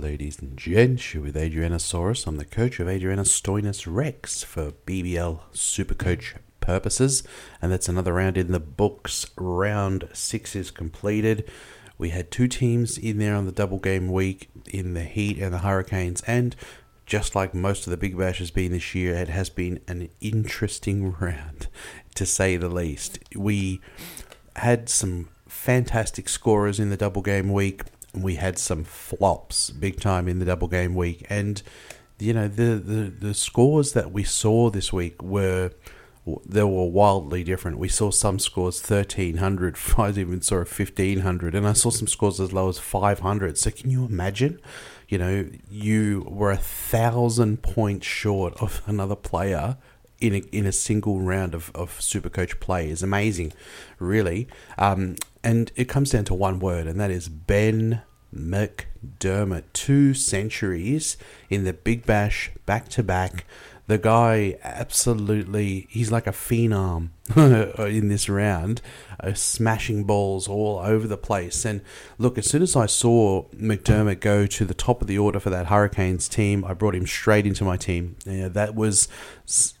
Ladies and gents. You're with Adrianasaurus. I'm the coach of Adrianostoinus Rex for BBL Supercoach purposes, and that's another round in the books. Round six is completed. We had two teams in there on the double game week in the Heat and the Hurricanes, and just like most of the Big Bash has been this year, it has been an interesting round, to say the least. We had some fantastic scorers in the double game week we had some flops big time in the double game week, and you know the the, the scores that we saw this week were they were wildly different. We saw some scores 1300, I even saw a 1500, and I saw some scores as low as 500. So, can you imagine? You know, you were a thousand points short of another player in a, in a single round of, of super coach play is amazing, really. Um, and it comes down to one word, and that is Ben McDermott. Two centuries in the Big Bash back to back. The guy absolutely, he's like a phenom in this round, uh, smashing balls all over the place. And look, as soon as I saw McDermott go to the top of the order for that Hurricanes team, I brought him straight into my team. Yeah, that was,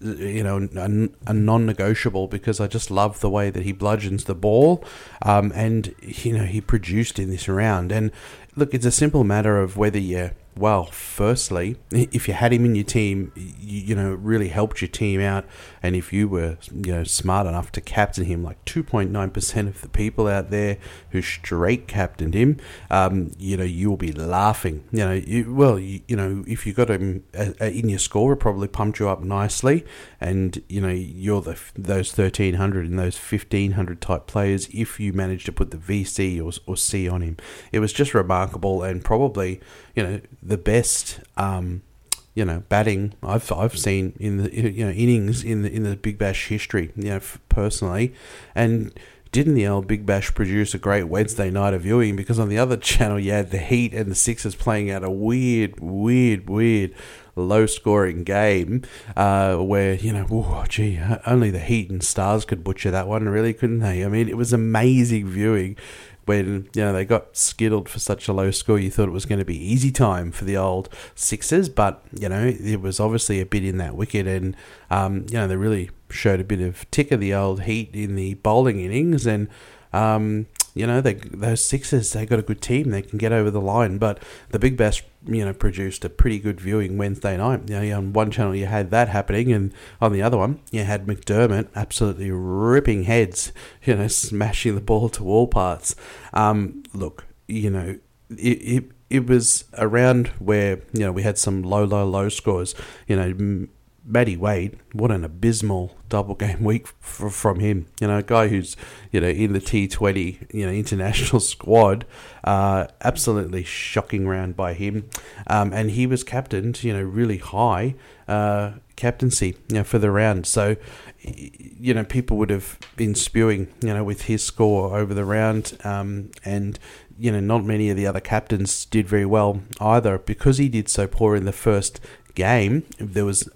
you know, a, a non-negotiable because I just love the way that he bludgeons the ball, um, and you know he produced in this round. And look, it's a simple matter of whether you well, firstly, if you had him in your team, you, you, know, it really helped your team out. And if you were, you know, smart enough to captain him, like 2.9% of the people out there who straight captained him, um, you know, you'll be laughing. You know, you, well, you, you, know, if you got him uh, uh, in your score, it probably pumped you up nicely. And, you know, you're the those 1,300 and those 1,500 type players if you managed to put the VC or, or C on him. It was just remarkable and probably, you know, the best um, you know batting. I've I've seen in the you know innings in the in the Big Bash history you know personally. And didn't the old Big Bash produce a great Wednesday night of viewing? Because on the other channel you had the Heat and the Sixers playing out a weird weird weird low scoring game uh, where you know oh gee only the Heat and Stars could butcher that one really couldn't they? I mean it was amazing viewing when you know they got skittled for such a low score, you thought it was going to be easy time for the old Sixers, but you know it was obviously a bit in that wicket, and um, you know they really showed a bit of tick of the old heat in the bowling innings, and um, you know, they those Sixers they got a good team. They can get over the line. But the Big Bash, you know, produced a pretty good viewing Wednesday night. You know, on one channel you had that happening, and on the other one you had McDermott absolutely ripping heads. You know, smashing the ball to all parts. Um, look, you know, it, it it was around where you know we had some low, low, low scores. You know, Matty Wade, what an abysmal double game week from him. You know, a guy who's you know in the T Twenty you know international squad. Uh, absolutely shocking round by him, um, and he was captained. You know, really high uh, captaincy. You know, for the round. So, you know, people would have been spewing. You know, with his score over the round, um, and you know, not many of the other captains did very well either because he did so poor in the first game. There was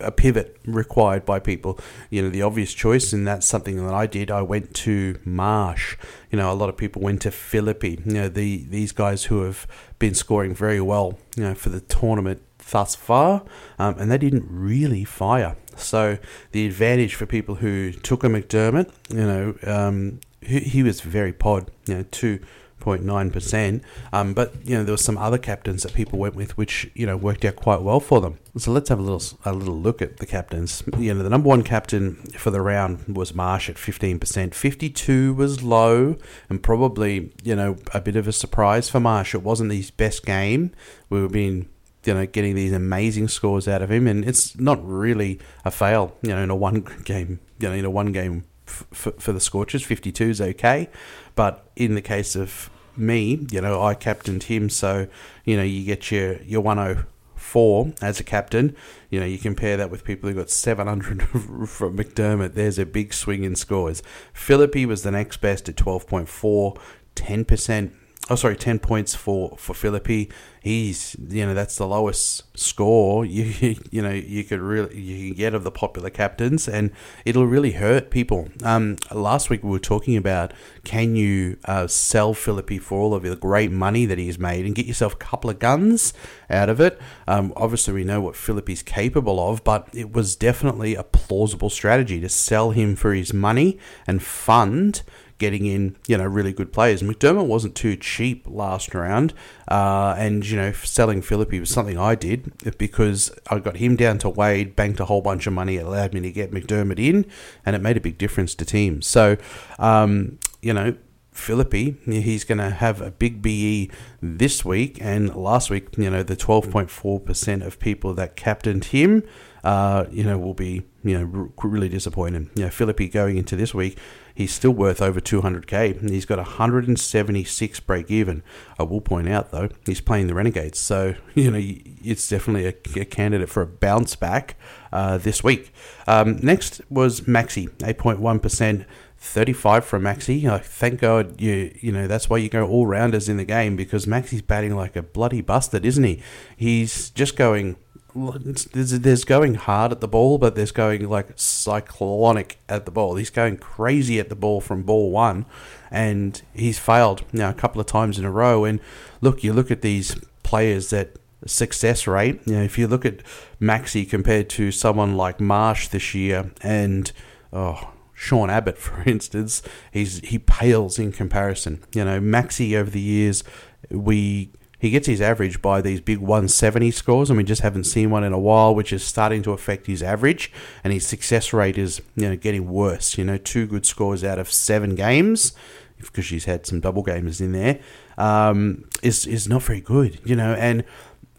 a pivot required by people. You know, the obvious choice, and that's something that I did. I went to Marsh. You know, a lot of people went to Philippe. You know, the these guys who have been scoring very well. You know, for the tournament thus far, um, and they didn't really fire. So the advantage for people who took a McDermott, you know, um, he, he was very pod. You know, two 0.9%. Um, but, you know, there were some other captains that people went with which, you know, worked out quite well for them. So let's have a little a little look at the captains. You know, the number one captain for the round was Marsh at 15%. 52 was low and probably, you know, a bit of a surprise for Marsh. It wasn't his best game. We were being you know, getting these amazing scores out of him, and it's not really a fail, you know, in a one game, you know, in a one game f- for the Scorchers. 52 is okay, but in the case of me, you know, I captained him, so you know you get your your 104 as a captain. You know, you compare that with people who got 700 from McDermott. There's a big swing in scores. Philippe was the next best at 12.4, 10% oh, sorry, 10 points for, for Philippe. He's, you know, that's the lowest score you, you know, you could really, you can get of the popular captains and it'll really hurt people. Um, last week we were talking about can you uh, sell Philippe for all of the great money that he's made and get yourself a couple of guns out of it. Um, obviously, we know what Philippe's capable of, but it was definitely a plausible strategy to sell him for his money and fund getting in, you know, really good players. McDermott wasn't too cheap last round, uh, and you know, selling Philippe was something I did because I got him down to Wade, banked a whole bunch of money, it allowed me to get McDermott in, and it made a big difference to teams. So, um, you know, Philippe, he's going to have a big BE this week, and last week, you know, the 12.4% of people that captained him uh, you know, will be you know really disappointed. You know, Philippe going into this week, he's still worth over 200k. He's got 176 break even. I will point out though, he's playing the Renegades, so you know it's definitely a, a candidate for a bounce back uh, this week. Um, next was Maxi, 8.1 percent. 35 from Maxi. Like, thank God you you know that's why you go all rounders in the game because Maxi's batting like a bloody bastard, isn't he? He's just going there's, there's going hard at the ball, but there's going like cyclonic at the ball. He's going crazy at the ball from ball one, and he's failed now a couple of times in a row. And look, you look at these players that success rate. You know, if you look at Maxi compared to someone like Marsh this year, and oh. Sean Abbott, for instance, he's he pales in comparison. You know, Maxi over the years, we he gets his average by these big 170 scores, and we just haven't seen one in a while, which is starting to affect his average. And his success rate is, you know, getting worse. You know, two good scores out of seven games, because she's had some double gamers in there, um, is is not very good. You know, and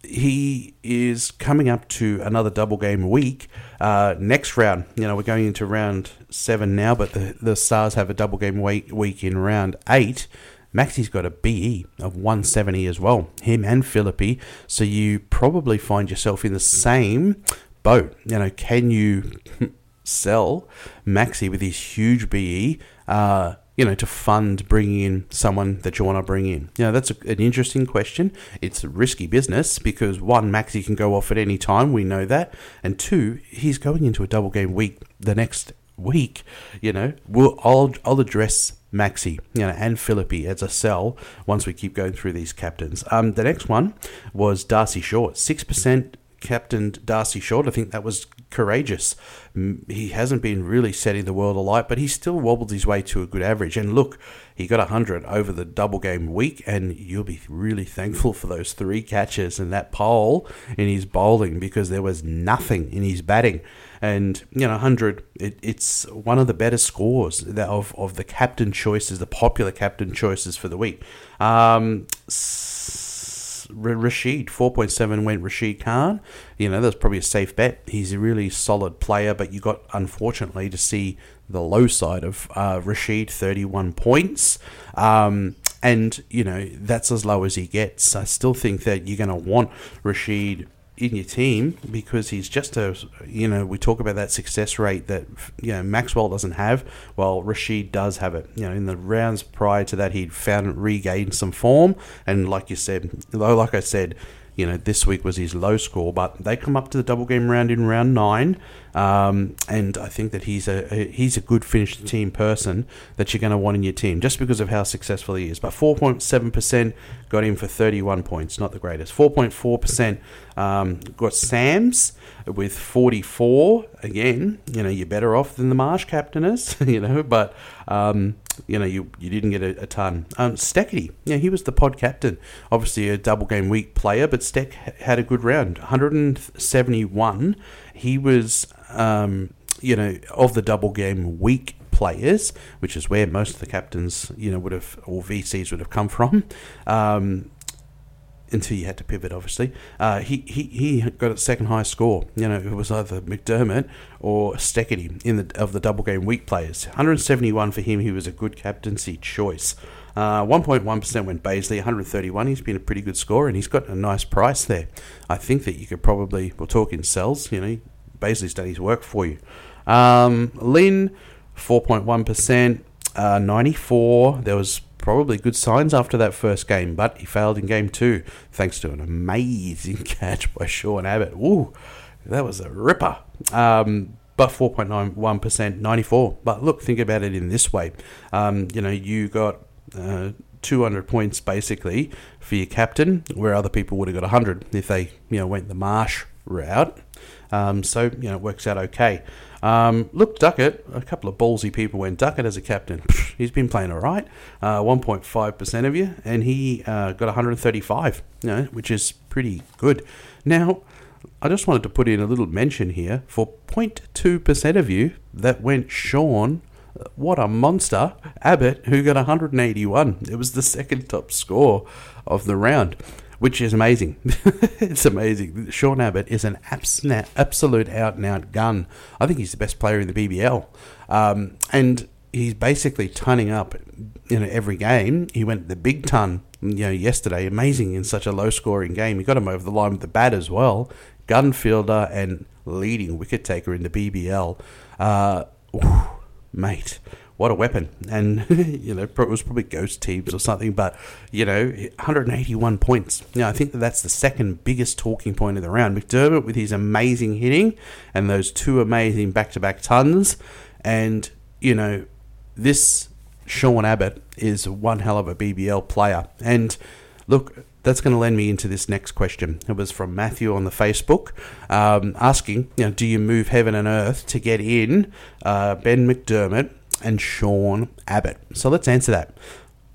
he is coming up to another double game week uh, next round. You know, we're going into round seven now, but the the Stars have a double game week week in round eight. Maxi's got a BE of 170 as well, him and Philippe. So you probably find yourself in the same boat. You know, can you sell Maxi with his huge BE? Uh, you know, to fund bringing in someone that you want to bring in? You know, that's a, an interesting question. It's a risky business because one, Maxi can go off at any time. We know that. And two, he's going into a double game week the next week. You know, we'll, I'll, I'll address Maxi, you know, and Philippe as a sell once we keep going through these captains. Um, the next one was Darcy Short, six percent captained Darcy Short. I think that was courageous. He hasn't been really setting the world alight, but he still wobbled his way to a good average. And look, he got 100 over the double game week, and you'll be really thankful for those three catches and that pole in his bowling because there was nothing in his batting. And, you know, 100, it, it's one of the better scores of, of the captain choices, the popular captain choices for the week. Um, Rashid, 4.7 went Rashid Khan. You know, that's probably a safe bet. He's a really solid player, but you got, unfortunately, to see the low side of uh, Rashid, 31 points. Um, and, you know, that's as low as he gets. I still think that you're going to want Rashid in your team because he's just a you know we talk about that success rate that you know Maxwell doesn't have. Well Rashid does have it. You know in the rounds prior to that he'd found regained some form. And like you said though like I said you know, this week was his low score, but they come up to the double game round in round nine, um, and I think that he's a, he's a good finished team person that you're going to want in your team just because of how successful he is. But 4.7 percent got him for 31 points, not the greatest. 4.4 percent um, got Sams with 44. Again, you know, you're better off than the Marsh captain is, you know, but um, you know, you, you didn't get a, a ton. Um, Steketee, yeah, he was the pod captain. Obviously a double game week player, but Steck had a good round. 171. He was, um, you know, of the double game week players, which is where most of the captains, you know, would have, or VCs would have come from. Um, until you had to pivot, obviously. Uh, he, he he got a second highest score. You know, it was either McDermott or Steketee in the of the double game week players. 171 for him. He was a good captaincy choice. Uh, 1.1% went Bazley, 131. He's been a pretty good score, and he's got a nice price there. I think that you could probably, we'll talk in cells, you know, Done his work for you. Um, Lynn, 4.1%, uh, 94. There was probably good signs after that first game, but he failed in game two thanks to an amazing catch by Sean Abbott. Ooh, that was a ripper. Um, but 4.91%, 94. But look, think about it in this way. Um, you know, you got uh, 200 points basically for your captain, where other people would have got 100 if they, you know, went the marsh route. Um, so, you know, it works out okay. Um, look, Duckett, a couple of ballsy people went Duckett as a captain. He's been playing all right, uh, 1.5% of you, and he uh, got 135, you know, which is pretty good. Now, I just wanted to put in a little mention here for 0.2% of you that went Sean. What a monster. Abbott, who got 181. It was the second top score of the round, which is amazing. it's amazing. Sean Abbott is an absolute out and out gun. I think he's the best player in the BBL. Um, and he's basically turning up you know every game. He went the big ton you know yesterday, amazing in such a low scoring game. He got him over the line with the bat as well gun fielder and leading wicket taker in the BBL. Uh, mate, what a weapon! And you know, it was probably ghost teams or something, but you know, 181 points. Know, I think that that's the second biggest talking point of the round. McDermott with his amazing hitting and those two amazing back-to-back tons, and you know, this Sean Abbott is one hell of a BBL player. And look, that's going to lend me into this next question. It was from Matthew on the Facebook, um, asking, you know, do you move heaven and earth to get in uh, Ben McDermott and Sean Abbott? So let's answer that.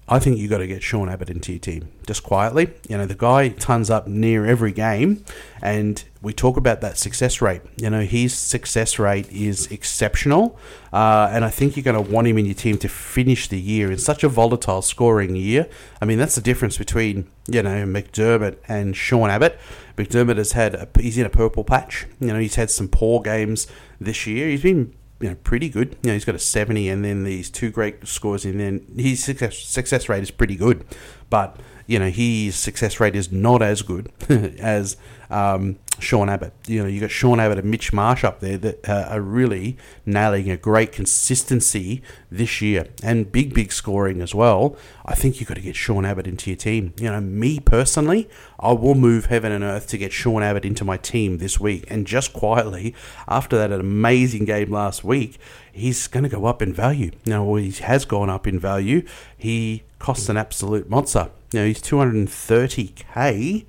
I think you got to get Sean Abbott into your team just quietly. You know, the guy turns up near every game, and we talk about that success rate. You know, his success rate is exceptional, uh, and I think you're going to want him in your team to finish the year in such a volatile scoring year. I mean, that's the difference between you know McDermott and Sean Abbott. McDermott has had a, he's in a purple patch. You know, he's had some poor games this year. He's been you know pretty good. You know, he's got a 70 and then these two great scores and then his success, success rate is pretty good. But, you know, his success rate is not as good as um, Sean Abbott. You know, you got Sean Abbott and Mitch Marsh up there that uh, are really nailing a great consistency this year and big, big scoring as well. I think you've got to get Sean Abbott into your team. You know, me personally, I will move heaven and earth to get Sean Abbott into my team this week. And just quietly, after that amazing game last week, he's going to go up in value. Now, he has gone up in value. He costs an absolute monster. Now, he's 230k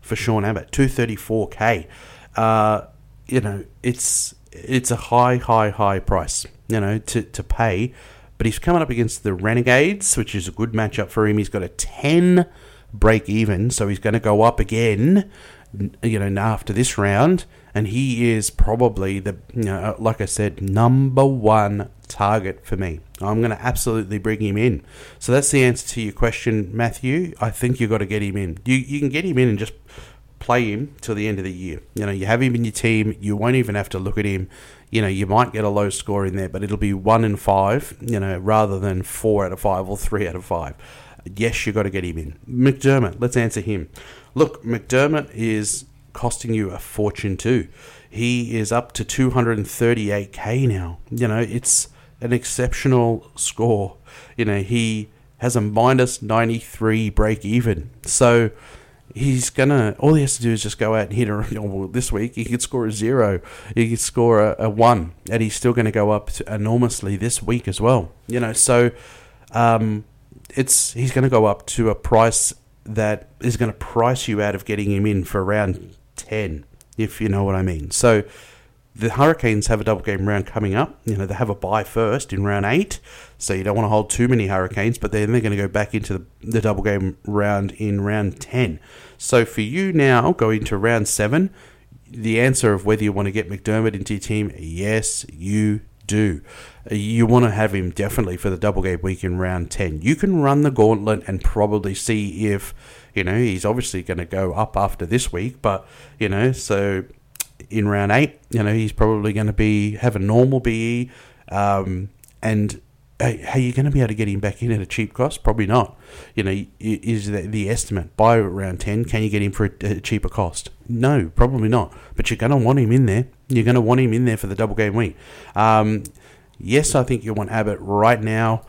for Sean Abbott, 234k. Uh, you know, it's it's a high, high, high price, you know, to, to pay. But he's coming up against the Renegades, which is a good matchup for him. He's got a 10 break even, so he's going to go up again, you know, after this round. And he is probably the, you know, uh, like I said, number one target for me. I'm going to absolutely bring him in. So that's the answer to your question, Matthew. I think you've got to get him in. You, you can get him in and just play him till the end of the year. You know, you have him in your team. You won't even have to look at him. You know, you might get a low score in there, but it'll be one in five. You know, rather than four out of five or three out of five. Yes, you have got to get him in. McDermott. Let's answer him. Look, McDermott is costing you a fortune too. He is up to 238k now. You know, it's an exceptional score. You know, he has a minus 93 break even. So he's gonna all he has to do is just go out and hit a well, this week he could score a zero he could score a, a one and he's still going to go up enormously this week as well you know so um, it's he's going to go up to a price that is going to price you out of getting him in for around 10 if you know what i mean so the Hurricanes have a double game round coming up. You know, they have a bye first in round eight, so you don't want to hold too many Hurricanes, but then they're going to go back into the, the double game round in round 10. So for you now, going to round seven, the answer of whether you want to get McDermott into your team, yes, you do. You want to have him definitely for the double game week in round 10. You can run the gauntlet and probably see if, you know, he's obviously going to go up after this week, but, you know, so in round eight. You know, he's probably going to be have a normal BE, um, and are you going to be able to get him back in at a cheap cost? Probably not. You know, is the, estimate by round ten? Can you get him for a, a cheaper cost? No, probably not. But you're going to want him in there. You're going to want him in there for the double game week. Um, yes, I think you want Abbott right now.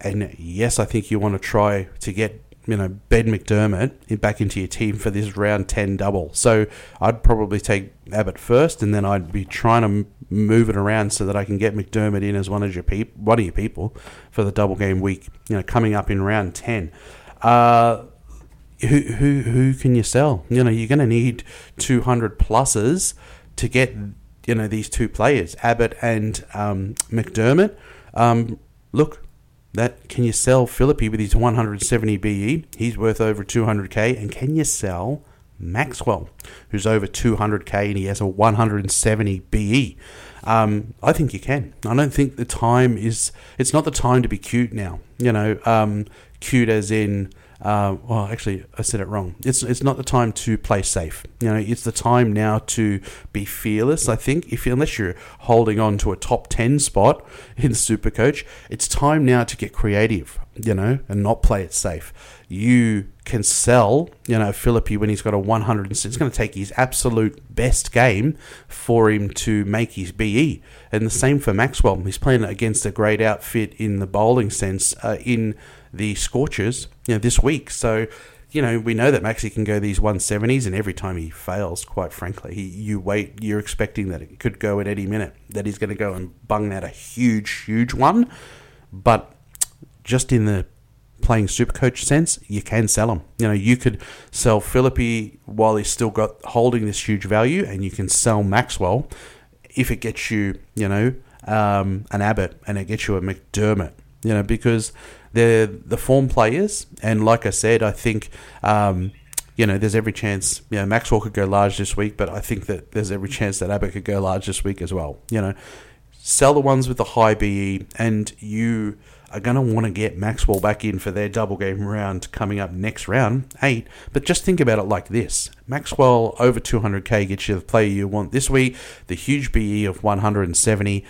And yes, I think you want to try to get you know Ben McDermott back into your team for this round ten double. So I'd probably take Abbott first, and then I'd be trying to move it around so that I can get McDermott in as one of your peop- one of your people for the double game week. You know, coming up in round ten. Uh, who who who can you sell? You know, you're going to need 200 pluses to get you know these two players, Abbott and um, McDermott. Um, look, that can you sell Philippe with his 170 BE? He's worth over 200k, and can you sell Maxwell, who's over 200k and he has a 170 BE? Um, I think you can. I don't think the time is. It's not the time to be cute now. You know, um, cute as in uh, well, actually, I said it wrong. It's it's not the time to play safe. You know, it's the time now to be fearless. I think if unless you're holding on to a top ten spot in Super Coach, it's time now to get creative. You know, and not play it safe. You can sell, you know, Philippe when he's got a 100. It's going to take his absolute best game for him to make his BE. And the same for Maxwell. He's playing against a great outfit in the bowling sense. Uh, in the Scorchers, you know, this week. So, you know, we know that Maxi can go these 170s, and every time he fails, quite frankly, he, you wait, you're expecting that it could go at any minute, that he's going to go and bung out a huge, huge one. But just in the playing super coach sense, you can sell him. You know, you could sell Philippe while he's still got holding this huge value, and you can sell Maxwell if it gets you, you know, um, an Abbott and it gets you a McDermott. You know, because they're the form players, and like I said, I think. Um, you know, there's every chance, you know, Maxwell could go large this week, but I think that there's every chance that Abbott could go large this week as well. You know, sell the ones with the high BE, and you are going to want to get Maxwell back in for their double game round coming up next round, eight. But just think about it like this Maxwell over 200k gets you the player you want this week, the huge BE of 170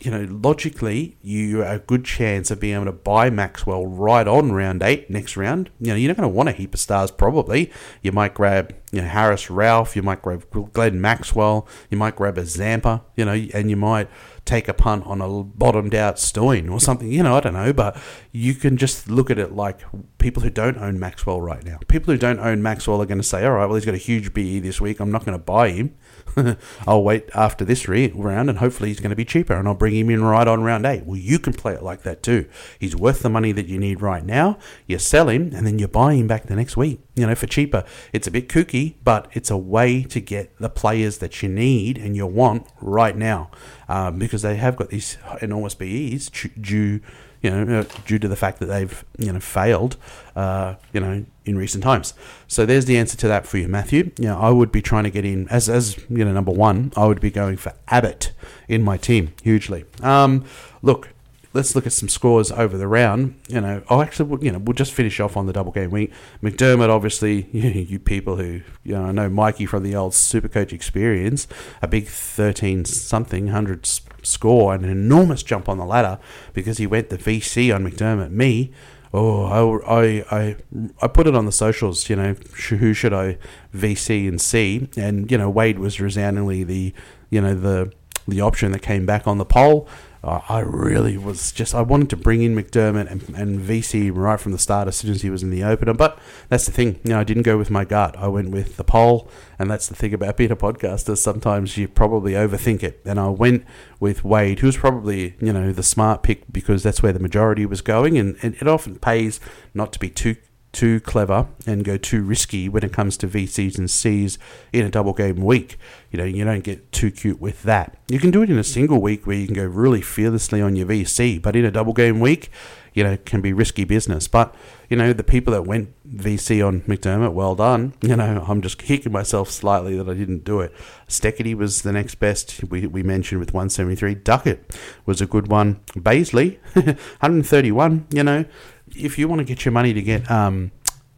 you know, logically, you are a good chance of being able to buy Maxwell right on round eight next round. You know, you're not going to want a heap of stars probably. You might grab, you know, Haris Rauf, you might grab Glenn Maxwell, you might grab a Zampa, you know, and you might take a punt on a bottomed out Stoin or something. You know, I don't know, but you can just look at it like people who don't own Maxwell right now. People who don't own Maxwell are going to say, all right, well, he's got a huge BE this week. I'm not going to buy him. I'll wait after this re- round and hopefully he's going to be cheaper and I'll bring him in right on round eight. Well, you can play it like that too. He's worth the money that you need right now. You sell him and then you buy him back the next week, you know, for cheaper. It's a bit kooky, but it's a way to get the players that you need and you want right now um, because they have got these enormous BEs due you know, uh, due to the fact that they've you know failed, uh, you know, in recent times. So there's the answer to that for you, Matthew. You know, I would be trying to get in as as you know number one. I would be going for Abbott in my team hugely. Um, look, let's look at some scores over the round. You know, oh, actually, you know, we'll just finish off on the double game week. McDermott, obviously, you, you people who, you know, I know Mikey from the old Supercoach experience, a big 13 something, 100 score, and an enormous jump on the ladder because he went the VC on McDermott. Me, oh, I, I, I, I put it on the socials, you know, who should I VC and C? And, you know, Wade was resoundingly the, you know, the, the option that came back on the poll. I really was just I wanted to bring in McDermott and, and VC right from the start as soon as he was in the opener, but that's the thing. You know, I didn't go with my gut. I went with the poll, and that's the thing about being a podcaster. Sometimes you probably overthink it, and I went with Wade, who was probably you know the smart pick because that's where the majority was going, and, and it often pays not to be too too clever and go too risky when it comes to VCs and Cs in a double game week. You know, you don't get too cute with that. You can do it in a single week where you can go really fearlessly on your VC, but in a double game week, you know, can be risky business. But, you know, the people that went VC on McDermott, well done. You know, I'm just kicking myself slightly that I didn't do it. Steketee was the next best we, we mentioned with 173. Duckett was a good one. Bazley, 131, you know, if you want to get your money to get, um,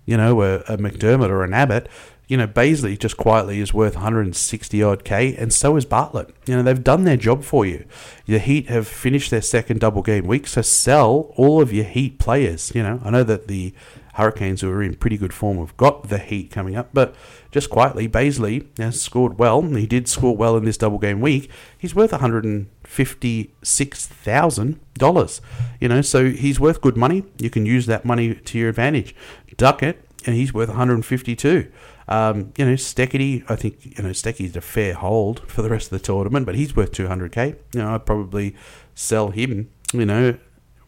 you know, a, a McDermott or an Abbott, you know, Bazley just quietly is worth 160 odd K, and so is Bartlett. You know, they've done their job for you. The Heat have finished their second double game week, so sell all of your Heat players. You know, I know that the Hurricanes, who are in pretty good form, have got the heat coming up. But just quietly, Bazley has scored well. He did score well in this double game week. He's worth one hundred and fifty-six thousand dollars. You know, so he's worth good money. You can use that money to your advantage. Duckett, and he's worth one hundred and fifty-two. Um, you know, Steketee, I think, you know, Steketee's a fair hold for the rest of the tournament, but he's worth 200k. You know, I'd probably sell him, you know,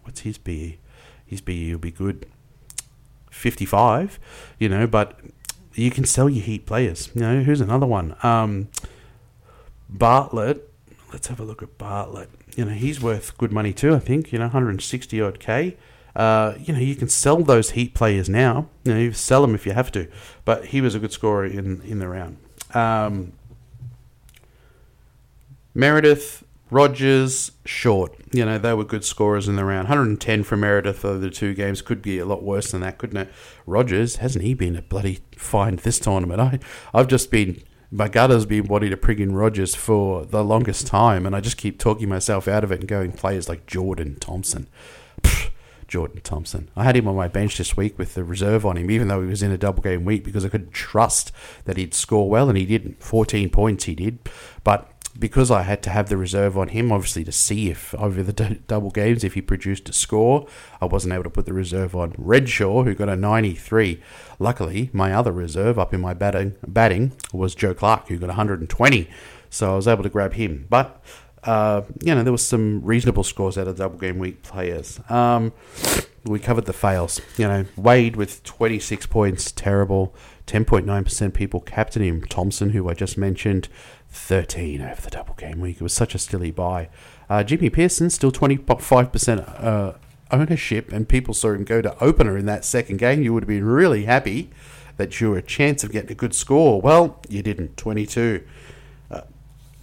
what's his BE? His BE will be good. 55, you know, but you can sell your heat players. You know, who's another one? Um, Bartlett. Let's have a look at Bartlett. You know, he's worth good money too, I think, you know, 160 odd K. Uh, you know, you can sell those Heat players now. You know, you sell them if you have to. But he was a good scorer in in the round. Um, Meredith, Rogers, Short. You know, they were good scorers in the round. 110 for Meredith over the two games. Could be a lot worse than that, couldn't it? Rogers, hasn't he been a bloody find this tournament? I, I've just been my gut has been wanting to prig in Rogers for the longest time, and I just keep talking myself out of it and going players like Jordan Thompson. Jordan Thompson. I had him on my bench this week with the reserve on him, even though he was in a double game week, because I could trust that he'd score well, and he didn't. 14 points he did. But because I had to have the reserve on him, obviously to see if over the d- double games if he produced a score, I wasn't able to put the reserve on Renshaw, who got a 93. Luckily, my other reserve up in my batting batting was Joe Clark, who got 120. So I was able to grab him. But uh, you know, there was some reasonable scores out of double game week players. Um, we covered the fails. You know, Wade with 26 points, terrible. 10.9% people captain him. Thompson, who I just mentioned, 13 over the double game week. It was such a stilly buy. Uh, Jimmy Peirson still 25% uh, ownership, and people saw him go to opener in that second game. You would have been really happy that you were a chance of getting a good score. Well, you didn't. 22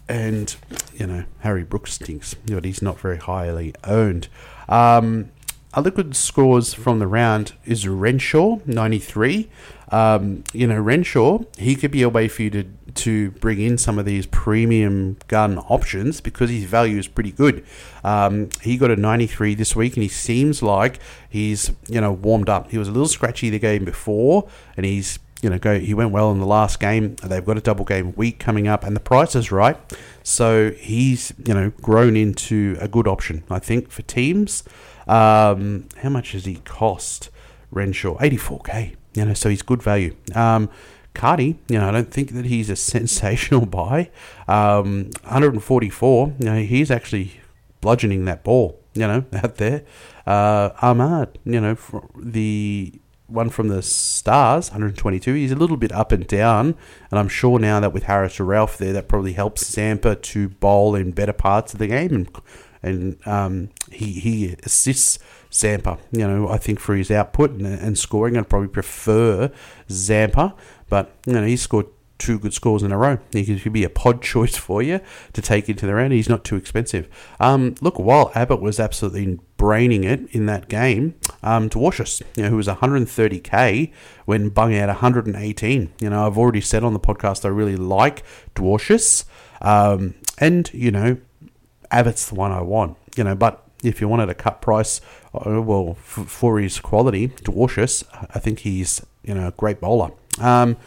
and you know Harry Brooks stinks, but he's not very highly owned. Um, other good scores from the round is Renshaw, 93. Um, you know, Renshaw, he could be a way for you to, to bring in some of these premium gun options because his value is pretty good. Um, he got a 93 this week and he seems like he's, you know, warmed up. He was a little scratchy the game before and he's you know, go. He went well in the last game. They've got a double game week coming up, and the price is right. So he's you know grown into a good option, I think, for teams. Um, how much does he cost? Renshaw, eighty four k. You know, so he's good value. Um, Cardi, you know, I don't think that he's a sensational buy. Um, 144. You know, he's actually bludgeoning that ball. You know, out there. Uh, Ahmad, you know, the one from the Stars, 122. He's a little bit up and down, and I'm sure now that with Haris Rauf there, that probably helps Zampa to bowl in better parts of the game, and and um, he he assists Zampa. You know, I think for his output and, and scoring, I'd probably prefer Zampa, but you know, he scored two good scores in a row. He could be a pod choice for you to take into the round. He's not too expensive. Um, look, while Abbott was absolutely braining it in that game, um, Dwarshuis, you know, who was 130k when bung out 118. You know, I've already said on the podcast I really like Dwarshuis, um, and you know, Abbott's the one I want. You know, but if you wanted a cut price, uh, well, for his quality, Dwarshuis, I think he's you know a great bowler. Um,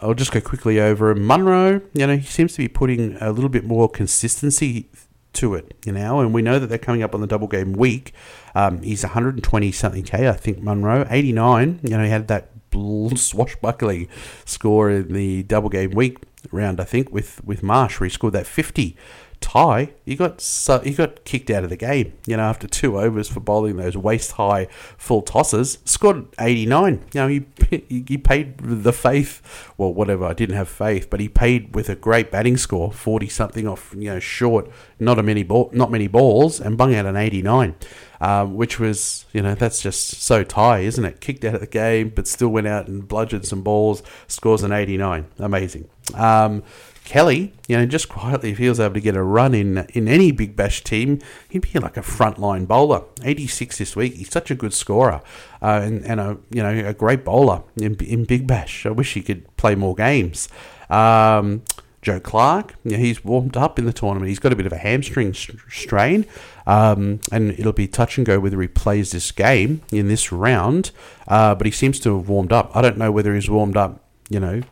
I'll just go quickly over Munro. You know, he seems to be putting a little bit more consistency to it, you know, and we know that they're coming up on the double game week. Um, he's 120 something K, I think, Munro. 89, you know, he had that swashbuckling score in the double game week round, I think, with, with Marsh, where he scored that 50 Tye, he got he got kicked out of the game. You know, after two overs for bowling those waist high full tosses, scored eighty nine. You know, he he paid the faith, well, whatever. I didn't have faith, but he paid with a great batting score, forty something off. You know, short, not a many ball, not many balls, and bung out an eighty nine. Um, which was, you know, that's just so Tye, isn't it? Kicked out of the game, but still went out and bludgeoned some balls, scores an 89. Amazing. Um, Kelly, you know, just quietly, if he was able to get a run in in any Big Bash team, he'd be like a frontline bowler. 86 this week. He's such a good scorer uh, and, and a you know a great bowler in, in Big Bash. I wish he could play more games. Um, Joe Clark, he's warmed up in the tournament. He's got a bit of a hamstring strain, um, and it'll be touch and go whether he plays this game in this round. Uh, but he seems to have warmed up. I don't know whether he's warmed up, you know,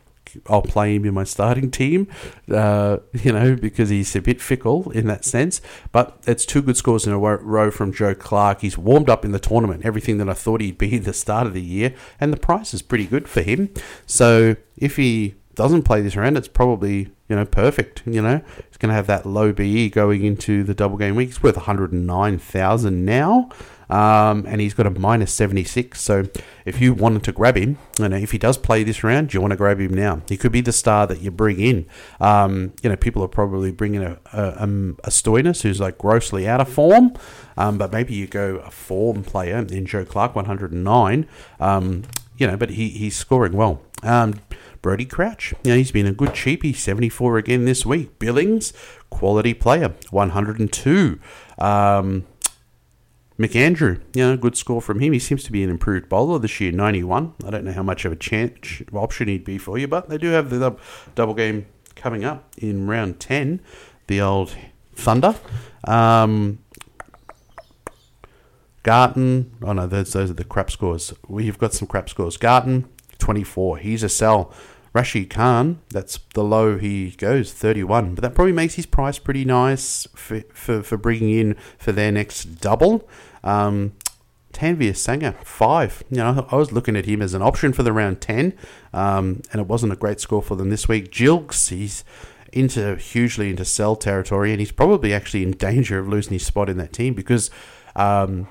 I'll play him in my starting team, uh, you know, because he's a bit fickle in that sense. But it's two good scores in a row from Joe Clark. He's warmed up in the tournament, everything that I thought he'd be at the start of the year, and the price is pretty good for him. So if he doesn't play this round, it's probably you know perfect. You know, he's going to have that low BE going into the double game week. It's worth one hundred and nine thousand now. Um, and he's got a minus 76. So if you wanted to grab him, and if he does play this round, you want to grab him now. He could be the star that you bring in. Um, you know, people are probably bringing a, a, um, a Stoinis who's like grossly out of form, um, but maybe you go a form player in Joe Clark, 109. Um, you know, but he, he's scoring well. Um, Brody Couch, you know, he's been a good cheapie, 74 again this week. Billings, quality player, 102. Um, McAndrew, you know, good score from him. He seems to be an improved bowler this year, 91. I don't know how much of a chance option he'd be for you, but they do have the double game coming up in round 10, the old Thunder. Um, Garton, oh no, those, those are the crap scores. We've got some crap scores. Garton, 24. He's a sell. Rashid Khan, that's the low he goes, 31. But that probably makes his price pretty nice for, for, for bringing in for their next double. Um, Tanveer Sangha, five. You know, I was looking at him as an option for the round 10, um, and it wasn't a great score for them this week. Gilkes, he's into hugely into sell territory, and he's probably actually in danger of losing his spot in that team because um,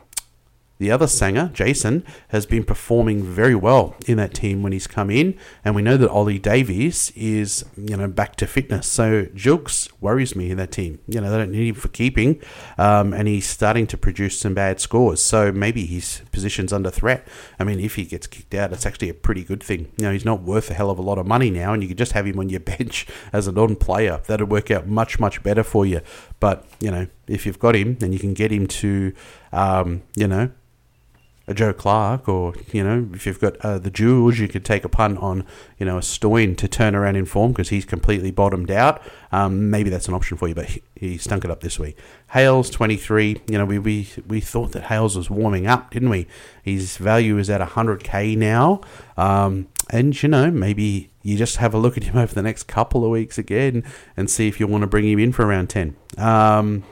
the other singer, Jason, has been performing very well in that team when he's come in, and we know that Ollie Davies is, you know, back to fitness. So Gilkes worries me in that team. You know, they don't need him for keeping, um, and he's starting to produce some bad scores. So maybe his position's under threat. I mean, if he gets kicked out, it's actually a pretty good thing. You know, he's not worth a hell of a lot of money now, and you could just have him on your bench as a non-player. That'd work out much, much better for you. But you know, if you've got him, then you can get him to, um, you know a Joe Clark, or you know, if you've got uh, the Jewels, you could take a punt on you know a Stoin to turn around in form because he's completely bottomed out. Um, maybe that's an option for you, but he, he, stunk it up this week. Hales twenty three. You know, we, we we thought that Hales was warming up, didn't we? His value is at hundred k now, um, and you know maybe you just have a look at him over the next couple of weeks again and see if you want to bring him in for around ten. Um,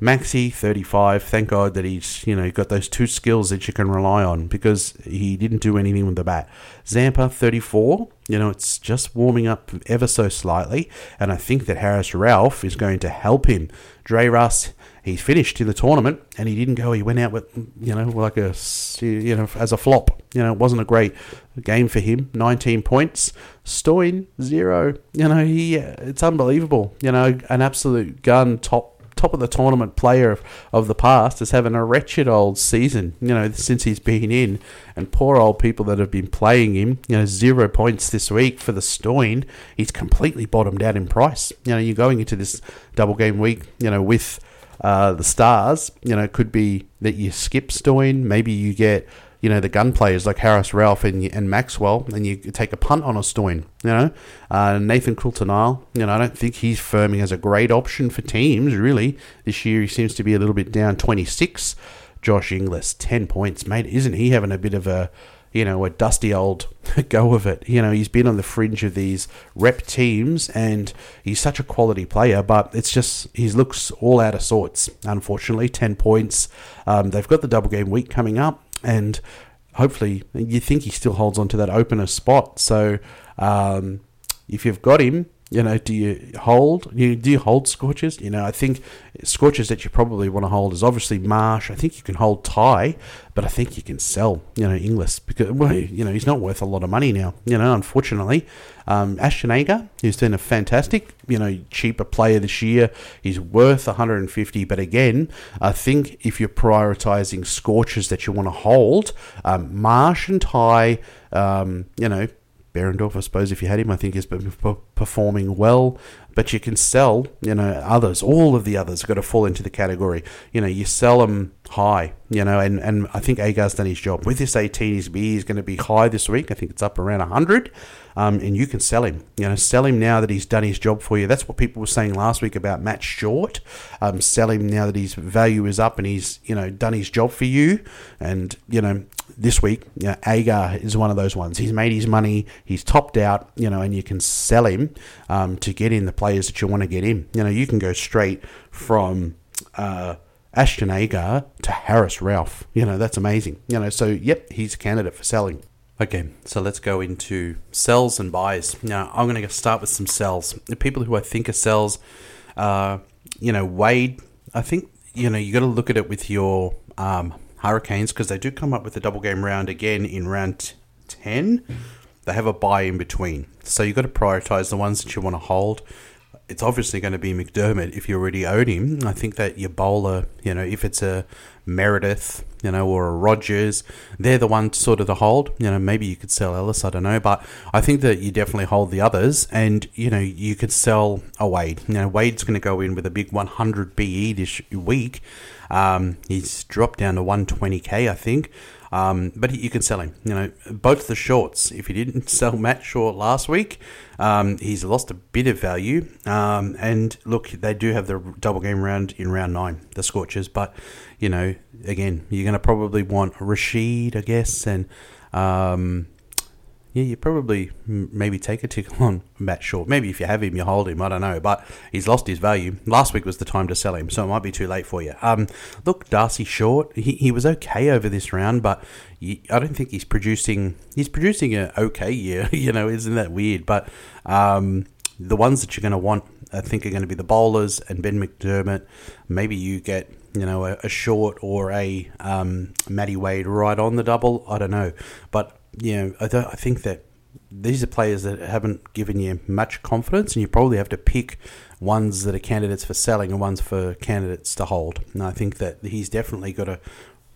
Maxi, 35. Thank God that he's, you know, got those two skills that you can rely on because he didn't do anything with the bat. Zampa, 34. You know, it's just warming up ever so slightly. And I think that Haris Rauf is going to help him. Dre Russ, he finished in the tournament and he didn't go. He went out with, you know, like a, you know, as a flop. You know, it wasn't a great game for him. 19 points. Stoin, zero. You know, he, it's unbelievable. You know, an absolute gun, top top of the tournament player of, of the past is having a wretched old season, you know, since he's been in. And poor old people that have been playing him, you know, zero points this week for the Stoin. He's completely bottomed out in price. You know, you're going into this double game week, you know, with uh, the stars, you know, it could be that you skip Stoin. Maybe you get you know, the gun players like Haris Rauf and, and Maxwell, and you take a punt on a Stoin. You know, uh, Nathan Coulter-Nile, you know, I don't think he's firming as a great option for teams, really. This year he seems to be a little bit down 26. Josh Inglis, 10 points, mate. Isn't he having a bit of a, you know, a dusty old go of it? You know, he's been on the fringe of these rep teams and he's such a quality player, but it's just, he looks all out of sorts, unfortunately. 10 points. Um, they've got the double game week coming up and hopefully you think he still holds on to that opener spot. So um, if you've got him, you know, do you hold? You do you hold Scorchers? You know, I think Scorchers that you probably want to hold is obviously Marsh. I think you can hold Tye, but I think you can sell. You know, Inglis because well, you know he's not worth a lot of money now. You know, unfortunately, um, Ashton Agar, who's been a fantastic, you know, cheaper player this year. He's worth 150, but again, I think if you're prioritizing Scorchers that you want to hold, um, Marsh and Tye, um, you know Behrendorff, I suppose, if you had him, I think he's been performing well. But you can sell, you know, others. All of the others have got to fall into the category. You know, you sell them high, you know, and, and I think Agar's done his job. With this 18, his B is going to be high this week. I think it's up around 100. Um, and you can sell him. You know, sell him now that he's done his job for you. That's what people were saying last week about Matt Short. Um, sell him now that his value is up and he's you know done his job for you. And you know, this week, you know, Agar is one of those ones. He's made his money, he's topped out, you know, and you can sell him um, to get in the players that you want to get in. You know, you can go straight from uh, Ashton Agar to Haris Rauf. You know, that's amazing. You know, so yep, he's a candidate for selling. Okay, so let's go into sells and buys. Now, I'm going to start with some sells. The people who I think are sells, uh, you know, Wade, I think, you know, you got to look at it with your um, Hurricanes because they do come up with a double game round again in round 10. They have a buy in between. So you've got to prioritize the ones that you want to hold. It's obviously going to be McDermott if you already own him. I think that your bowler, you know, if it's a Meredith, you know, or a Rogers, they're the ones sort of to hold. You know, maybe you could sell Ellis, I don't know, but I think that you definitely hold the others, and you know, you could sell a Wade. You know, Wade's going to go in with a big 100 BE this week. Um, he's dropped down to 120k, I think. Um, but you can sell him. You know, both the shorts. If you didn't sell Matt Short last week, um, he's lost a bit of value. Um, and look, they do have the double game round in round nine, the Scorchers. But you know, again, you're going to probably want Rashid, I guess, and um, yeah, you probably maybe take a tickle on Matt Short. Maybe if you have him, you hold him. I don't know, but he's lost his value. Last week was the time to sell him, so it might be too late for you. Um, look, Darcy Short, he, he was okay over this round, but I don't think he's producing. He's producing a okay year. You know, isn't that weird? But um, the ones that you're going to want, I think, are going to be the bowlers and Ben McDermott. Maybe you get you know, a, a short or a um, Matty Wade right on the double. I don't know, but you know, I, I think that these are players that haven't given you much confidence, and you probably have to pick ones that are candidates for selling and ones for candidates to hold. And I think that he's definitely got to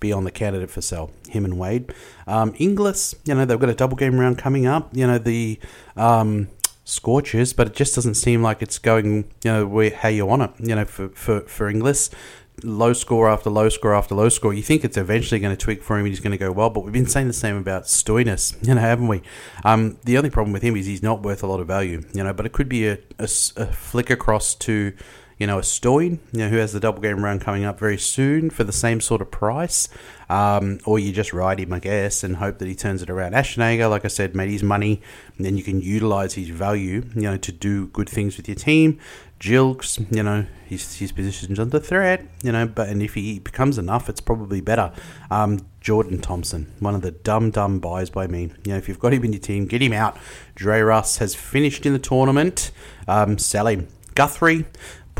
be on the candidate for sell. Him and Wade, um, Inglis, you know, they've got a double game round coming up. You know, the um, Scorchers, but it just doesn't seem like it's going, you know, where, how you want it. You know, for for for Inglis, low score after low score after low score. You think it's eventually going to tweak for him and he's going to go well, but we've been saying the same about Stoinis, you know, haven't we? Um, the only problem with him is he's not worth a lot of value, you know, but it could be a, a, a flick across to, you know, a Stoin, you know, who has the double game round coming up very soon for the same sort of price. Um, or you just ride him, I guess, and hope that he turns it around. Ashton Agar, like I said, made his money, and then you can utilize his value, you know, to do good things with your team. Gilkes, you know, his, his position's under threat, you know, but and if he becomes enough, it's probably better. Um, Jordan Thompson, one of the dumb, dumb buys by me. You know, if you've got him in your team, get him out. Dre Russ has finished in the tournament. Um, sell him. Guthrie,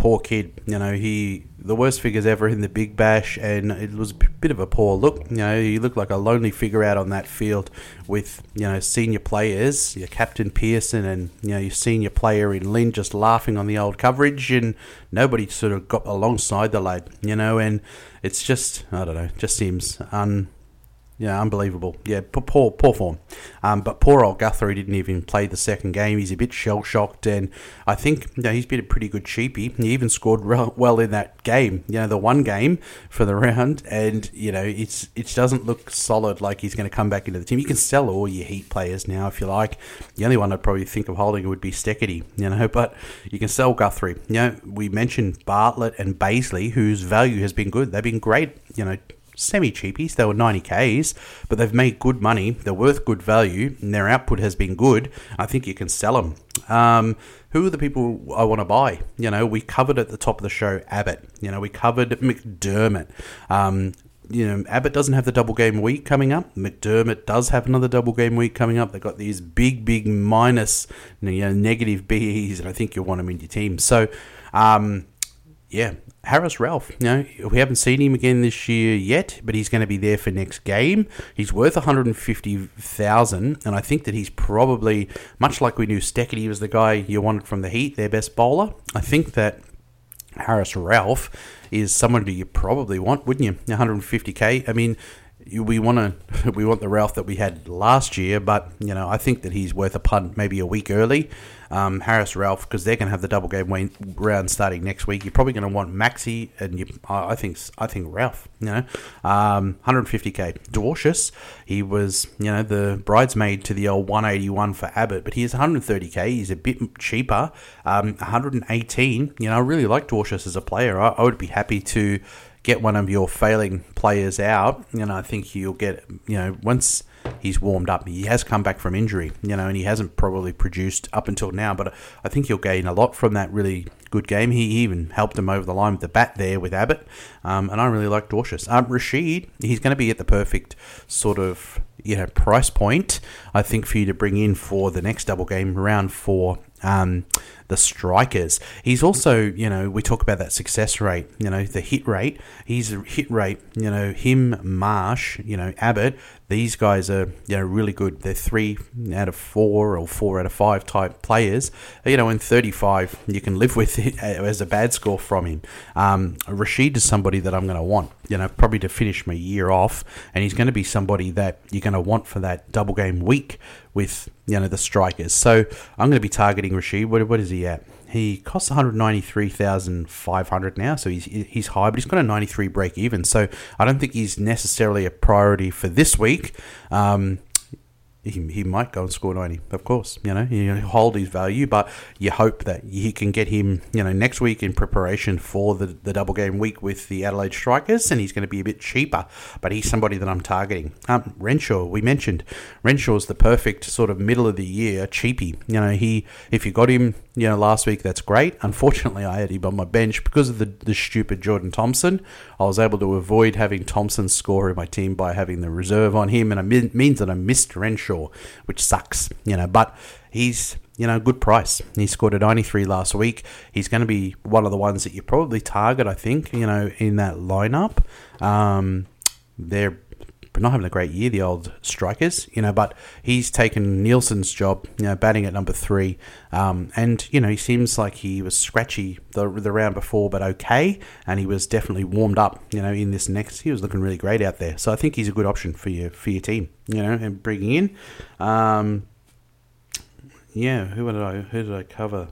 poor kid. You know, he the worst figures ever in the Big Bash, and it was a bit of a poor look. You know, he looked like a lonely figure out on that field with you know senior players, your captain Peirson, and you know your senior player in Lynn just laughing on the old coverage, and nobody sort of got alongside the lad. You know, and it's just I don't know, just seems un yeah, unbelievable. Yeah, poor, poor form. Um, but poor old Guthrie didn't even play the second game. He's a bit shell shocked, and I think you know, he's been a pretty good cheapie. He even scored well in that game. You know, the one game for the round, and you know, it's it doesn't look solid. Like he's going to come back into the team. You can sell all your Heat players now if you like. The only one I'd probably think of holding would be Steketee. You know, but you can sell Guthrie. You know, we mentioned Bartlett and Bazley, whose value has been good. They've been great. You know semi cheapies. They were 90Ks, but they've made good money. They're worth good value, and their output has been good. I think you can sell them. Um, who are the people I want to buy? You know, we covered at the top of the show Abbott. You know, we covered McDermott. Um, you know, Abbott doesn't have the double game week coming up. McDermott does have another double game week coming up. They've got these big, big minus, you know, negative BEs, and I think you'll want them in your team. So, um, yeah, Haris Rauf, you know, we haven't seen him again this year yet, but he's going to be there for next game. He's worth 150,000, and I think that he's probably, much like we knew Steketee was the guy you wanted from the Heat, their best bowler. I think that Haris Rauf is someone you probably want, wouldn't you? 150k. I mean, we want to we want the Rauf that we had last year, but you know I think that he's worth a punt maybe a week early. Um, Haris Rauf because they're going to have the double game round starting next week. You're probably going to want Maxi and you, I think I think Rauf. You know, um, 150k. Dwarshuis, he was you know the bridesmaid to the old 181 for Abbott, but he is 130k. He's a bit cheaper. Um, 118. You know, I really like Dwarshuis as a player. I, I would be happy to get one of your failing players out, and I think you'll get, you know, once he's warmed up, he has come back from injury, you know, and he hasn't probably produced up until now, but I think he'll gain a lot from that really good game. He even helped him over the line with the bat there with Abbott, um, and I really like Dwarshuis. Um, Rashid, he's going to be at the perfect sort of you know price point, I think, for you to bring in for the next double game round for um, the strikers. He's also, you know, we talk about that success rate, you know, the hit rate. He's a hit rate, you know, him, Marsh, you know, Abbott. These guys are, you know, really good. They're three out of four or four out of five type players. You know, in 35, you can live with it as a bad score from him. Um, Rashid is somebody that I'm going to want, you know, probably to finish my year off. And he's going to be somebody that you're going to want for that double game week with you know the strikers. So I'm going to be targeting Rashid. What, what is he at? He costs 193,500 now, so he's he's high, but he's got a 93 break even. So I don't think he's necessarily a priority for this week. Um, he, he might go and score 90, of course. You know, you hold his value, but you hope that you can get him, you know, next week in preparation for the, the double game week with the Adelaide Strikers, and he's going to be a bit cheaper, but he's somebody that I'm targeting. Um, Renshaw, we mentioned. Renshaw's the perfect sort of middle of the year cheapie. You know, he if you got him, you know, last week, that's great. Unfortunately, I had him on my bench because of the, the stupid Jordan Thompson. I was able to avoid having Thompson score in my team by having the reserve on him, and it means that I missed Renshaw, which sucks, you know. But he's you know good price. He scored a 93 last week. He's going to be one of the ones that you probably target, I think, you know, in that lineup. Um, they're but not having a great year, the old strikers, you know. But he's taken Nielsen's job, you know, batting at number three, um, and you know he seems like he was scratchy the the round before, but okay, and he was definitely warmed up, you know, in this next. He was looking really great out there, so I think he's a good option for your for your team, you know, and bringing in. Um, yeah, who did I who did I cover?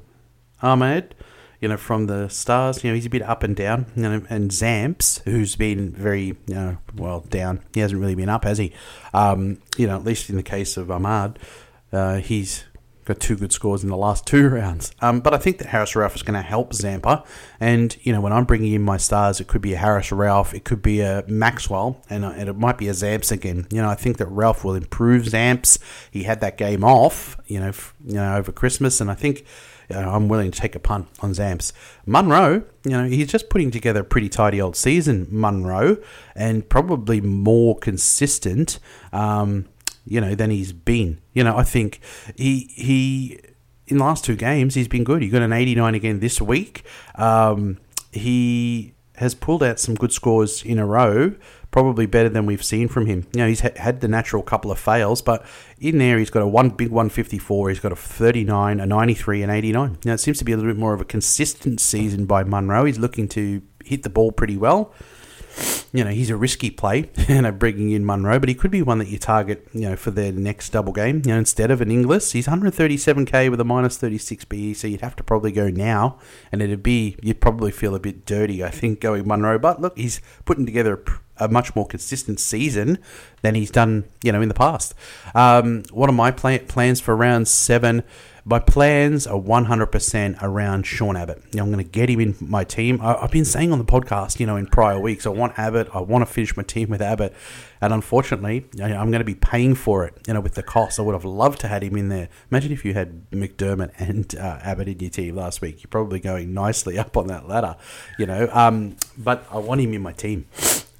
Ahmed you know, from the stars. You know, he's a bit up and down. You know, and Zamps, who's been very, you know, well down. He hasn't really been up, has he? Um, you know, at least in the case of Ahmad, uh, he's got two good scores in the last two rounds. Um, but I think that Haris Rauf is going to help Zampa. And, you know, when I'm bringing in my stars, it could be a Haris Rauf, it could be a Maxwell, and, uh, and it might be a Zamps again. You know, I think that Rauf will improve Zamps. He had that game off, you know, f- you know, over Christmas, and I think I'm willing to take a punt on Zamps. Munro, you know, he's just putting together a pretty tidy old season, Munro, and probably more consistent, um, you know, than he's been. You know, I think he he in the last two games he's been good. He got an 89 again this week. Um, he has pulled out some good scores in a row probably better than we've seen from him. You know, he's had the natural couple of fails, but in there he's got a one big 154, he's got a 39, a 93, and 89. Now it seems to be a little bit more of a consistent season by Munro. He's looking to hit the ball pretty well. You know, he's a risky play, you know, bringing in Munro, but he could be one that you target, you know, for their next double game. You know, instead of an Inglis, he's 137k with a minus 36 BE, so you'd have to probably go now, and it'd be, you'd probably feel a bit dirty, I think, going Munro. But look, he's putting together a a much more consistent season than he's done, you know, in the past. Um, what are my plan- plans for round seven? My plans are 100% around Sean Abbott. You know, I'm going to get him in my team. I, have been saying on the podcast, you know, in prior weeks, I want Abbott. I want to finish my team with Abbott. And unfortunately, I'm going to be paying for it, you know, with the cost. I would have loved to had him in there. Imagine if you had McDermott and uh, Abbott in your team last week. You're probably going nicely up on that ladder, you know. Um, but I want him in my team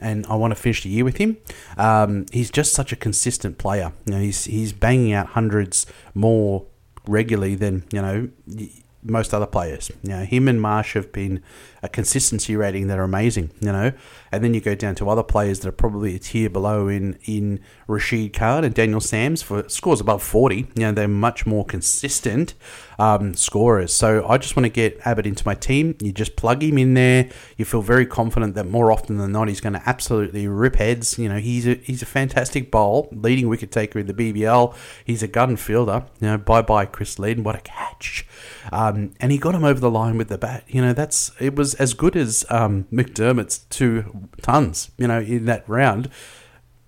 and I want to finish the year with him. Um, he's just such a consistent player. You know, he's he's banging out hundreds more regularly than you know most other players. You know, him and Marsh have been a consistency rating that are amazing, you know. And then you go down to other players that are probably a tier below in in Rashid Khan and Daniel Sams for scores above 40. You know, they're much more consistent um, scorers. So I just want to get Abbott into my team. You just plug him in there. You feel very confident that more often than not he's going to absolutely rip heads. You know, he's a he's a fantastic bowl, leading wicket taker in the BBL. He's a gun fielder. You know, bye bye Chris Lynn. What a catch! Um, and he got him over the line with the bat. You know, that's it was as good as um, McDermott's two tons. You know, in that round.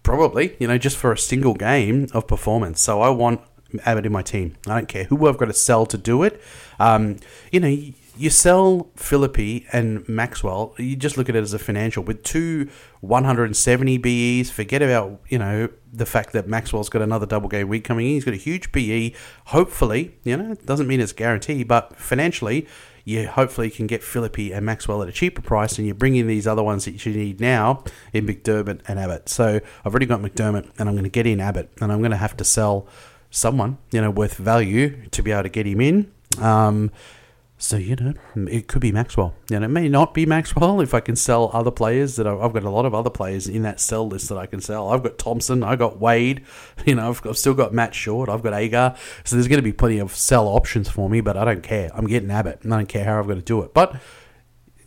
Probably, you know, just for a single game of performance. So I want Abbott in my team. I don't care who I've got to sell to do it. Um, you know, you sell Philippe and Maxwell, you just look at it as a financial. With two 170 BEs, forget about, you know, the fact that Maxwell's got another double game week coming in. He's got a huge BE. Hopefully, you know, it doesn't mean it's guaranteed, but financially, you hopefully can get Philippe and Maxwell at a cheaper price, and you bring in these other ones that you need now in McDermott and Abbott. So I've already got McDermott, and I'm going to get in Abbott, and I'm going to have to sell someone, you know, worth value to be able to get him in. Um, so, you know, it could be Maxwell. And it may not be Maxwell if I can sell other players that I've got a lot of other players in that sell list that I can sell. I've got Thompson, I've got Wade, you know, I've, I've still got Matt Short, I've got Agar. So there's going to be plenty of sell options for me, but I don't care. I'm getting Abbott and I don't care how I've got to do it. But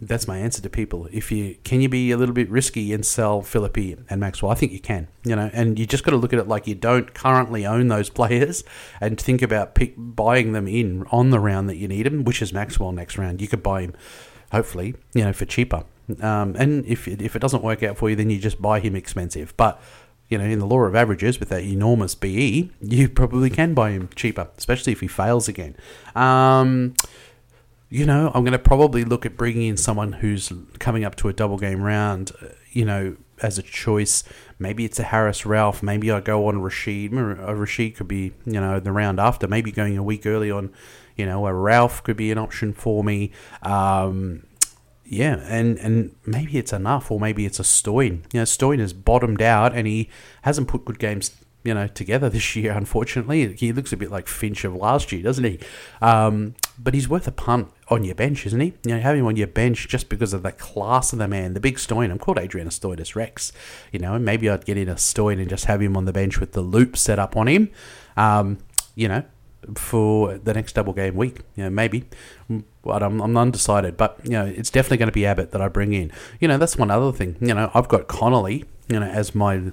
that's my answer to people. If you can you be a little bit risky and sell Philippe and Maxwell, I think you can. You know, and you just got to look at it like you don't currently own those players, and think about pick, buying them in on the round that you need them, which is Maxwell next round. You could buy him, hopefully, you know, for cheaper. Um, and if it, if it doesn't work out for you, then you just buy him expensive. But you know, in the law of averages, with that enormous BE, you probably can buy him cheaper, especially if he fails again. Um, you know, I'm going to probably look at bringing in someone who's coming up to a double game round, uh, you know, as a choice. Maybe it's a Haris Rauf. Maybe I go on Rashid. A Rashid could be, you know, the round after. Maybe going a week early on, you know, a Rauf could be an option for me. Um, yeah, and, and maybe it's enough, or maybe it's a Stoin. You know, Stoin has bottomed out, and he hasn't put good games you know, together this year. Unfortunately, he looks a bit like Finch of last year, doesn't he? Um, but he's worth a punt on your bench, isn't he? You know, have him on your bench just because of the class of the man, the big Stoin. I'm called Adrian Adrianostoides Rex, you know, and maybe I'd get in a Stoin and just have him on the bench with the loop set up on him, um, you know, for the next double game week. You know, maybe. But I'm, I'm undecided. But, you know, it's definitely going to be Abbott that I bring in. You know, that's one other thing. You know, I've got Connolly, you know, as my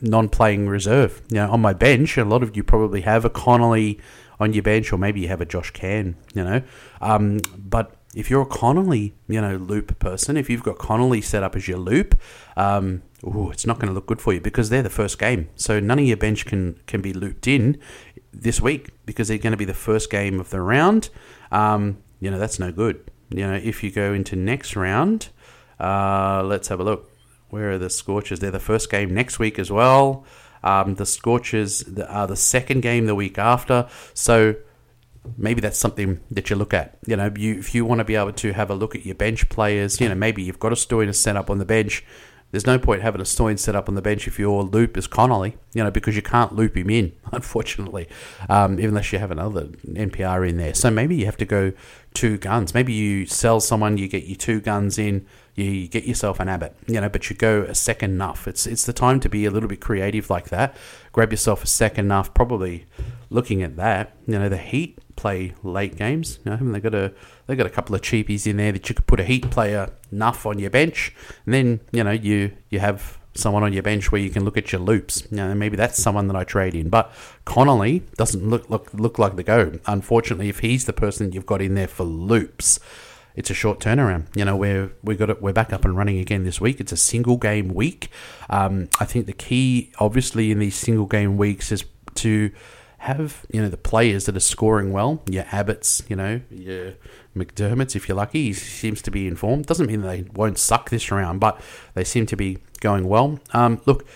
non-playing reserve. You know, on my bench, a lot of you probably have a Connolly on your bench, or maybe you have a Josh Can. You know, um, but if you're a Connolly, you know, loop person, if you've got Connolly set up as your loop, um, ooh, it's not going to look good for you because they're the first game. So none of your bench can can be looped in this week because they're going to be the first game of the round. Um, you know, that's no good. You know, if you go into next round, uh, let's have a look. Where are the Scorchers? They're the first game next week as well. Um, the Scorchers are the second game the week after. So maybe that's something that you look at. You know, you, if you want to be able to have a look at your bench players, you know, maybe you've got a story to set up on the bench. There's no point having a Stoin set up on the bench if your loop is Connolly, you know, because you can't loop him in, unfortunately, um, unless you have another NPR in there. So maybe you have to go two guns. Maybe you sell someone, you get your two guns in, you get yourself an Abbott, you know, but you go a second nuff. It's it's the time to be a little bit creative like that. Grab yourself a second nuff. Probably looking at that, you know, the Heat play late games. You know, haven't they got a they got a couple of cheapies in there that you could put a Heat player nuff on your bench, and then you know you you have someone on your bench where you can look at your loops. You know, maybe that's someone that I trade in. But Connolly doesn't look look look like the go. Unfortunately, if he's the person you've got in there for loops it's a short turnaround. You know, we're we got it. We're back up and running again this week. It's a single game week. Um, I think the key, obviously, in these single game weeks is to have you know the players that are scoring well. Your Abbott's, you know, your McDermott's. If you're lucky, he seems to be informed. Doesn't mean they won't suck this round, but they seem to be going well. Um, look,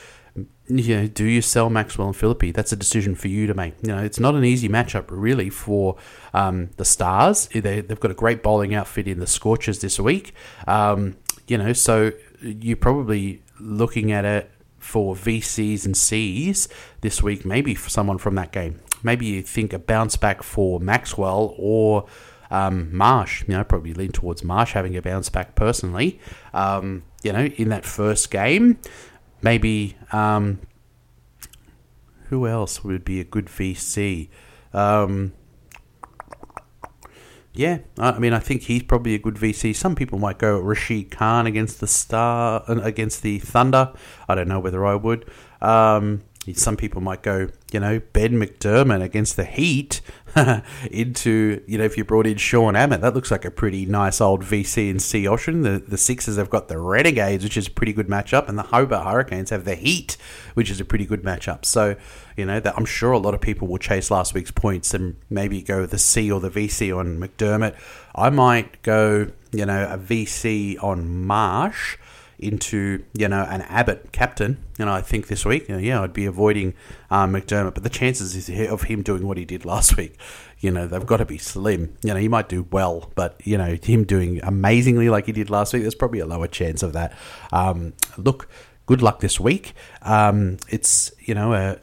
you know, do you sell Maxwell and Philippe? That's a decision for you to make. You know, it's not an easy matchup really for um, the Stars. They, have got a great bowling outfit in the Scorchers this week. Um, you know, so you're probably looking at it for VCs and Cs this week, maybe for someone from that game. Maybe you think a bounce back for Maxwell or Um, Marsh, you know, probably lean towards Marsh having a bounce back personally. Um, you know, in that first game, maybe um, who else would be a good VC? Um, yeah, I mean, I think he's probably a good VC. Some people might go Rashid Khan against the Star, uh, against the Thunder. I don't know whether I would. Um, some people might go, you know, Ben McDermott against the Heat into, you know, if you brought in Sean Abbott, that looks like a pretty nice old VC and C option. The, the Sixers have got the Renegades, which is a pretty good matchup, and the Hobart Hurricanes have the Heat, which is a pretty good matchup. So, you know, that I'm sure a lot of people will chase last week's points and maybe go the C or the VC on McDermott. I might go, you know, a VC on Marsh into you know an Abbott captain, you know I think this week, you know, yeah, I'd be avoiding um, McDermott, but the chances of him doing what he did last week, you know, they've got to be slim. You know, he might do well, but you know, him doing amazingly like he did last week, there's probably a lower chance of that. Um, look, good luck this week. Um, it's you know a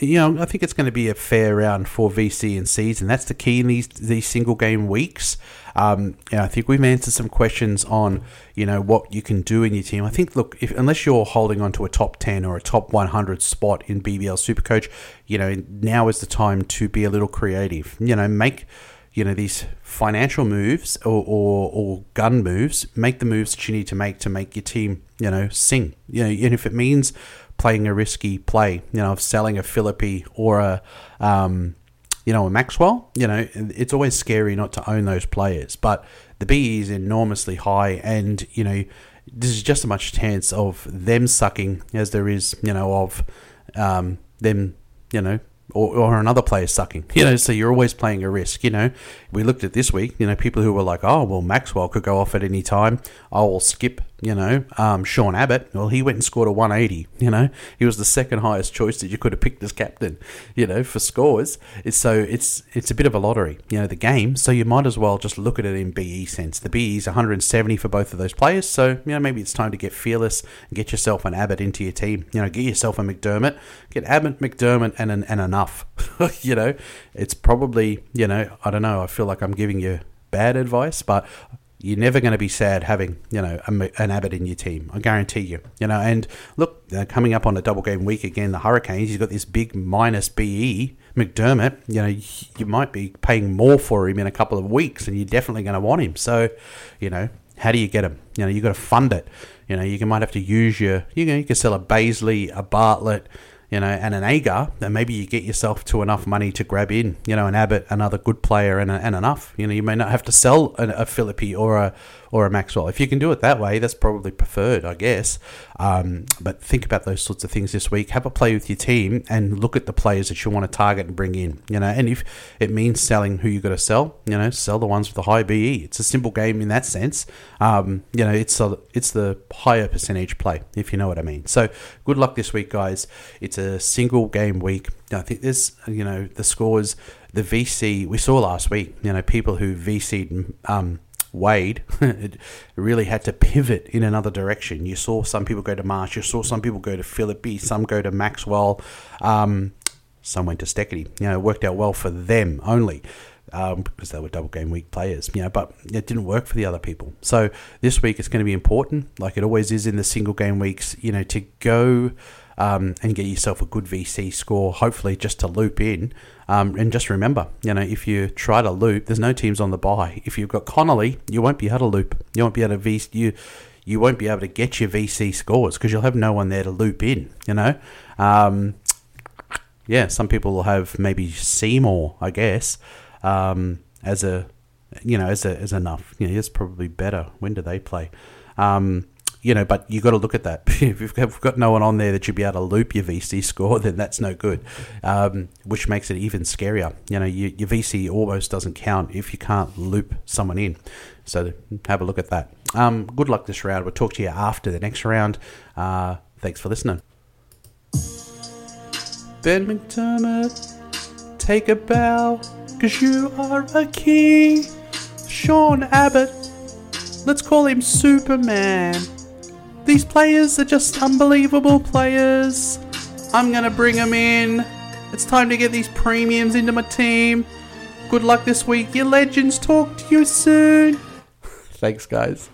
you know, I think it's going to be a fair round for VC and Cs, and that's the key in these these single game weeks. Um, I think we've answered some questions on you know what you can do in your team. I think look, if, unless you're holding on to a top ten or a top 100 spot in BBL Supercoach, you know now is the time to be a little creative. You know, make you know these financial moves or, or, or, gun moves make the moves that you need to make to make your team you know sing you know and if it means playing a risky play you know of selling a Philippe or a um, you know, a Maxwell, you know, it's always scary not to own those players, but the BE is enormously high, and you know, there's just as much chance of them sucking as there is, you know, of um, them, you know, or, or another player sucking. You know, so you're always playing a risk. You know, we looked at this week. You know, people who were like, "Oh, well, Maxwell could go off at any time. I'll skip." You know, um, Sean Abbott. Well, he went and scored a 180. You know, he was the second highest choice that you could have picked as captain. You know, for scores. It's, so it's it's a bit of a lottery. You know, the game. So you might as well just look at it in BE sense. The BE is 170 for both of those players. So you know, maybe it's time to get fearless and get yourself an Abbott into your team. You know, get yourself a McDermott. Get Abbott, McDermott, and an, and enough. you know, it's probably you know I don't know. I feel like I'm giving you bad advice, but you're never going to be sad having you know an Abbott in your team. I guarantee you. You know, and look, coming up on a double game week again, the Hurricanes. You've got this big minus BE McDermott. You know, you might be paying more for him in a couple of weeks, and you're definitely going to want him. So, you know, how do you get him? You know, you've got to fund it. You know, you might have to use your. You know, you can sell a Bazley, a Bartlett you know, and an Agar, then maybe you get yourself to enough money to grab in, you know, an Abbott, another good player, and, and enough. You know, you may not have to sell a, a Philippe or a or a Maxwell. If you can do it that way, that's probably preferred, I guess. Um, but think about those sorts of things this week. Have a play with your team and look at the players that you want to target and bring in. You know, and if it means selling who you got to sell, you know, sell the ones with the high BE. It's a simple game in that sense. Um, you know, it's a, it's the higher percentage play, if you know what I mean. So good luck this week, guys. It's a single game week. I think there's, you know, the scores the VC we saw last week. You know, people who VC'd um, Wade really had to pivot in another direction. You saw some people go to Marsh, you saw some people go to Philippe, some go to Maxwell, um, some went to Steketee. You know, it worked out well for them only. Um, because they were double game week players, you know, but it didn't work for the other people. So this week it's going to be important, like it always is in the single game weeks, you know, to go um, and get yourself a good VC score, hopefully just to loop in. Um, and just remember, you know, if you try to loop, there's no teams on the buy. If you've got Connolly, you won't be able to loop. You won't be able to VC. You, you won't be able to get your VC scores because you'll have no one there to loop in. You know, um, yeah. Some people will have maybe Seymour, I guess, um, as a you know as a as enough. You know, it's probably better. When do they play? Um, you know, but you got to look at that. if you've got no one on there that you'd be able to loop your VC score, then that's no good, um, which makes it even scarier. You know, you, your VC almost doesn't count if you can't loop someone in. So have a look at that. Um, good luck this round. We'll talk to you after the next round. Uh, thanks for listening. Ben McDermott, take a bow, cause you are a king. Sean Abbott, let's call him Superman. These players are just unbelievable players. I'm gonna bring them in. It's time to get these premiums into my team. Good luck this week, your legends. Talk to you soon. Thanks, guys.